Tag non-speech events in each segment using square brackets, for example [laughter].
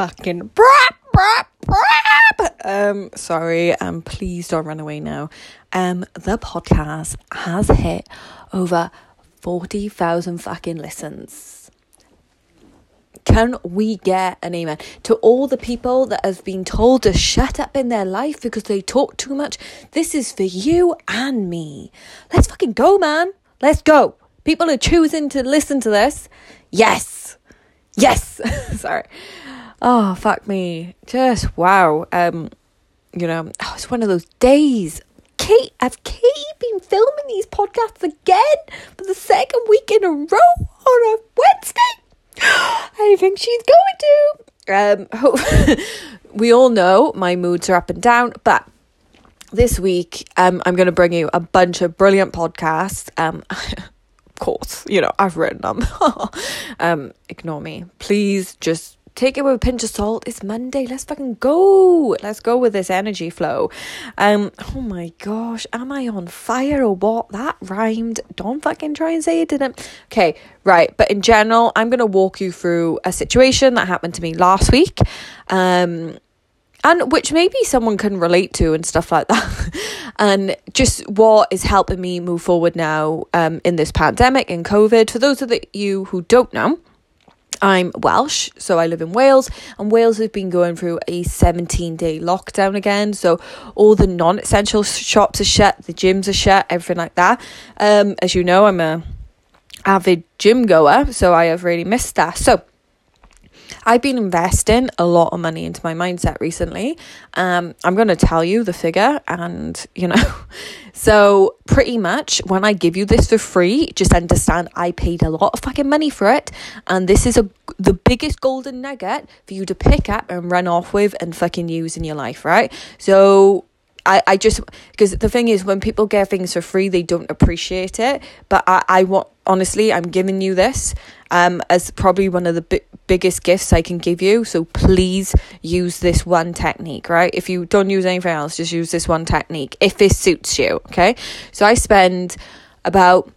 fucking brap, brap, brap. Um, sorry, um, please don't run away now. Um, the podcast has hit over 40,000 fucking listens. Can we get an amen? To all the people that have been told to shut up in their life because they talk too much, this is for you and me. Let's fucking go, man. Let's go. People are choosing to listen to this. Yes. Yes. [laughs] Sorry. Oh, fuck me. Just wow. Um, you know, oh, it's one of those days. Kate, have Kate been filming these podcasts again for the second week in a row on a Wednesday? [gasps] I think she's going to. Um, [laughs] we all know my moods are up and down, but this week um, I'm going to bring you a bunch of brilliant podcasts. Um, [laughs] of course, you know, I've written them. [laughs] um, ignore me. Please just take it with a pinch of salt. It's Monday. Let's fucking go. Let's go with this energy flow. Um, oh my gosh, am I on fire or what? That rhymed. Don't fucking try and say it didn't. Okay, right. But in general, I'm gonna walk you through a situation that happened to me last week. Um and which maybe someone can relate to and stuff like that. [laughs] and just what is helping me move forward now um, in this pandemic and COVID. For those of you who don't know, I'm Welsh, so I live in Wales, and Wales has been going through a 17 day lockdown again. So all the non essential shops are shut, the gyms are shut, everything like that. Um, as you know, I'm a avid gym goer, so I have really missed that. So I've been investing a lot of money into my mindset recently. Um, I'm going to tell you the figure, and you know, [laughs] so pretty much when I give you this for free, just understand I paid a lot of fucking money for it, and this is a the biggest golden nugget for you to pick up and run off with and fucking use in your life, right? So I, I just because the thing is when people get things for free they don't appreciate it but I, I want honestly i'm giving you this um as probably one of the bi- biggest gifts i can give you. So please use this one technique right? If you don't use anything else just use this one technique if this suits you okay? So i spend about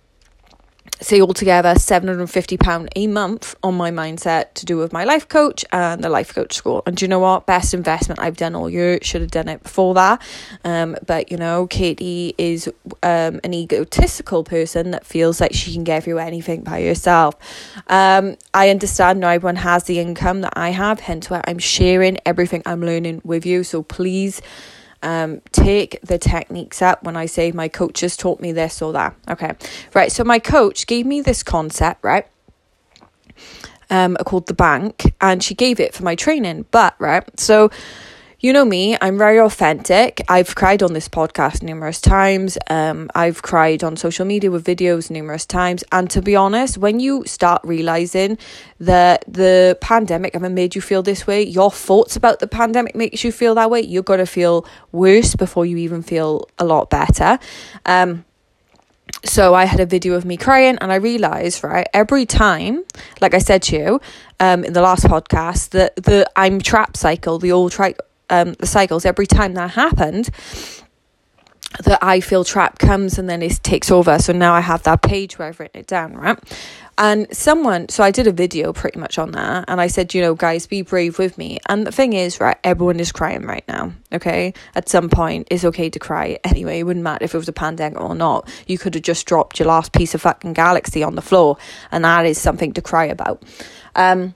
say altogether £750 a month on my mindset to do with my life coach and the life coach school and do you know what? Best investment i've done all year. Should have done it before that. Um, but you know katie is um, an egotistical person that feels like she can give you anything by herself. Um, i understand no everyone has the income that i have hence why i'm sharing everything i'm learning with you. So please um, take the techniques up when I say my coaches taught me this or that. Okay, right. So my coach gave me this concept, right? Um, called the bank, and she gave it for my training. But right, so you know me, I'm very authentic. I've cried on this podcast numerous times. Um, I've cried on social media with videos numerous times. And to be honest, when you start realizing that the pandemic haven't made you feel this way, your thoughts about the pandemic makes you feel that way, you're gonna feel worse before you even feel a lot better. Um, so I had a video of me crying and I realized, right, every time, like I said to you um, in the last podcast, that the I'm trapped cycle, the old tri- um, the cycles, every time that happened, the I feel trapped comes and then it takes over. So now I have that page where I've written it down, right? And someone, so I did a video pretty much on that, and I said, you know, guys, be brave with me. And the thing is, right, everyone is crying right now, okay? At some point, it's okay to cry anyway. It wouldn't matter if it was a pandemic or not. You could have just dropped your last piece of fucking galaxy on the floor, and that is something to cry about. Um,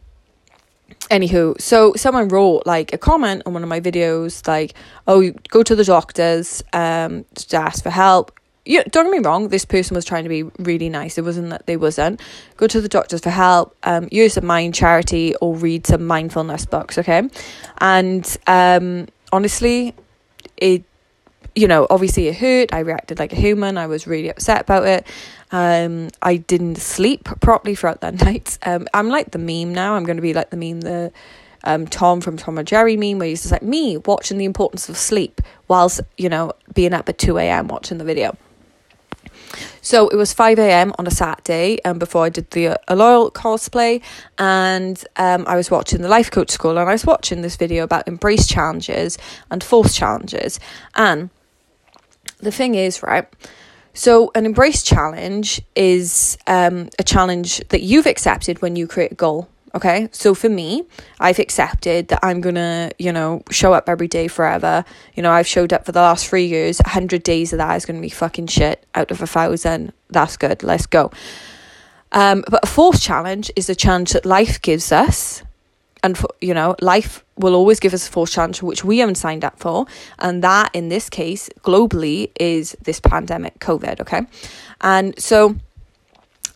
anywho, so someone wrote like a comment on one of my videos, like, "Oh, go to the doctors, um, to ask for help." You don't get me wrong. This person was trying to be really nice. It wasn't that they wasn't. Go to the doctors for help. Um, use a mind charity or read some mindfulness books. Okay, and um, honestly, it you know, obviously it hurt. I reacted like a human. I was really upset about it. Um, I didn't sleep properly throughout that [laughs] night. Um, I'm like the meme now. I'm going to be like the meme, the um, Tom from Tom and Jerry meme, where he's just like me watching the importance of sleep whilst, you know, being up at 2 a.m. watching the video. So it was 5 a.m. on a Saturday um, before I did the uh, Loyal cosplay, and um, I was watching the Life Coach School, and I was watching this video about embrace challenges and force challenges. And the thing is, right, so, an embrace challenge is um, a challenge that you've accepted when you create a goal. Okay, so for me, I've accepted that I'm gonna, you know, show up every day forever. You know, I've showed up for the last three years. 100 days of that is gonna be fucking shit out of a thousand. That's good, let's go. Um, but a fourth challenge is a challenge that life gives us. And, for, you know, life will always give us a fourth chance which we haven't signed up for. And that, in this case, globally, is this pandemic, COVID, okay? And so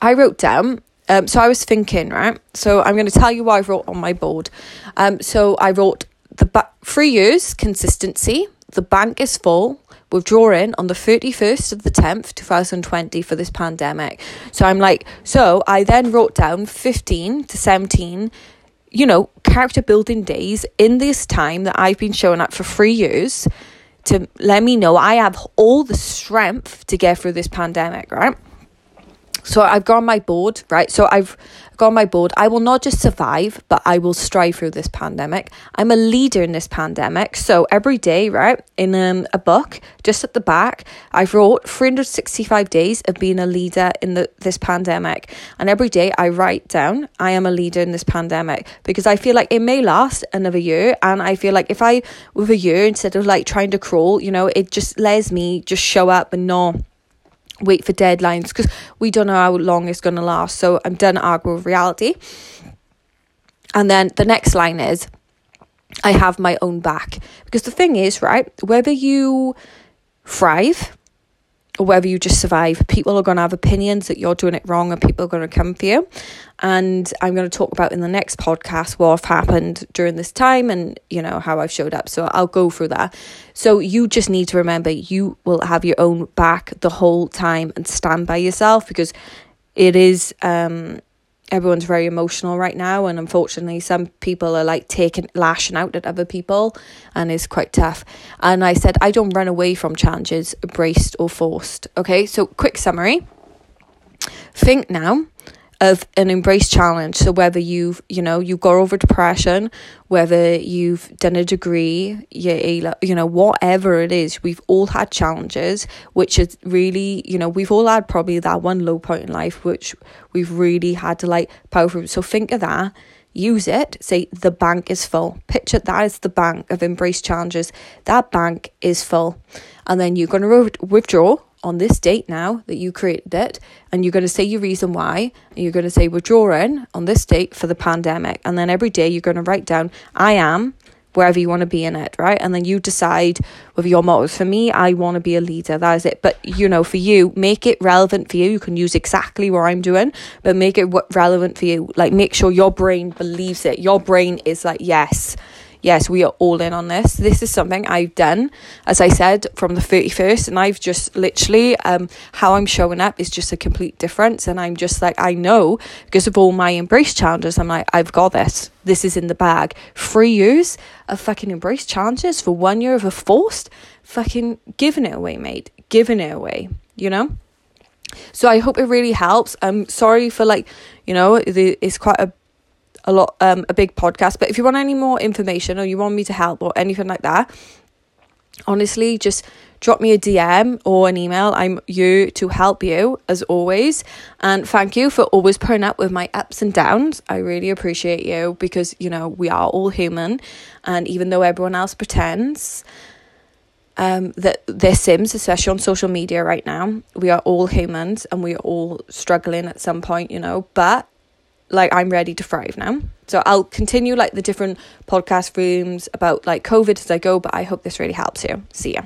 I wrote down um, so I was thinking, right? So I'm going to tell you what I wrote on my board. Um, so I wrote the ba- three years consistency. The bank is full. Withdrawing on the 31st of the 10th, 2020 for this pandemic. So I'm like, so I then wrote down 15 to 17, you know, character building days in this time that I've been showing up for three years to let me know I have all the strength to get through this pandemic, right? So I've got on my board, right? So I've got on my board. I will not just survive, but I will strive through this pandemic. I'm a leader in this pandemic. So every day, right, in um, a book, just at the back, I've wrote 365 days of being a leader in the, this pandemic. And every day I write down, I am a leader in this pandemic because I feel like it may last another year. And I feel like if I, with a year, instead of like trying to crawl, you know, it just lets me just show up and not wait for deadlines because we don't know how long it's going to last. So I'm done arguing with reality. And then the next line is, I have my own back. Because the thing is, right, whether you thrive or whether you just survive, people are going to have opinions that you're doing it wrong and people are going to come for you. And I'm going to talk about in the next podcast what happened during this time and, you know, how I've showed up. So I'll go through that. So you just need to remember you will have your own back the whole time and stand by yourself because it is um everyone's very emotional right now and unfortunately some people are like taking lashing out at other people and it's quite tough. And i said i don't run away from challenges braced or forced. Okay so quick summary. Think now of an embrace challenge. So whether you've, you know, you got over depression, whether you've done a degree, you, you know, whatever it is, we've all had challenges, which is really, you know, we've all had probably that one low point in life, which we've really had to like power through. So think of that. Use it. Say the bank is full. Picture that is the bank of embrace challenges. That bank is full. And then you're going to withdraw on this date now that you created it, and you're going to say your reason why, and you're going to say withdrawing on this date for the pandemic, and then every day you're going to write down I am wherever you want to be in it, right? And then you decide with your mottos. For me, I want to be a leader. That is it. But you know, for you, make it relevant for you. You can use exactly what I'm doing, but make it relevant for you. Like, make sure your brain believes it. Your brain is like, yes, yes, we are all in on this. This is something I've done, as I said, from the 31st, and I've just literally, um, how I'm showing up is just a complete difference. And I'm just like, I know because of all my embrace challenges, I'm like, I've got this. This is in the bag. Three years of fucking embrace challenges for one year of a forced, fucking giving it away, mate. Giving it away, you know? So I hope it really helps. I'm sorry for like, you know, the, it's quite a a lot um a big podcast but if you want any more information or you want me to help or anything like that honestly just drop me a DM or an email. I'm you to help you as always. And thank you for always putting up with my ups and downs. I really appreciate you because, you know, we are all human. And even though everyone else pretends um, that they're Sims, especially on social media right now, we are all humans and we are all struggling at some point, you know. But like I'm ready to thrive now. So I'll continue like the different podcast rooms about like COVID as I go, but I hope this really helps you. See ya.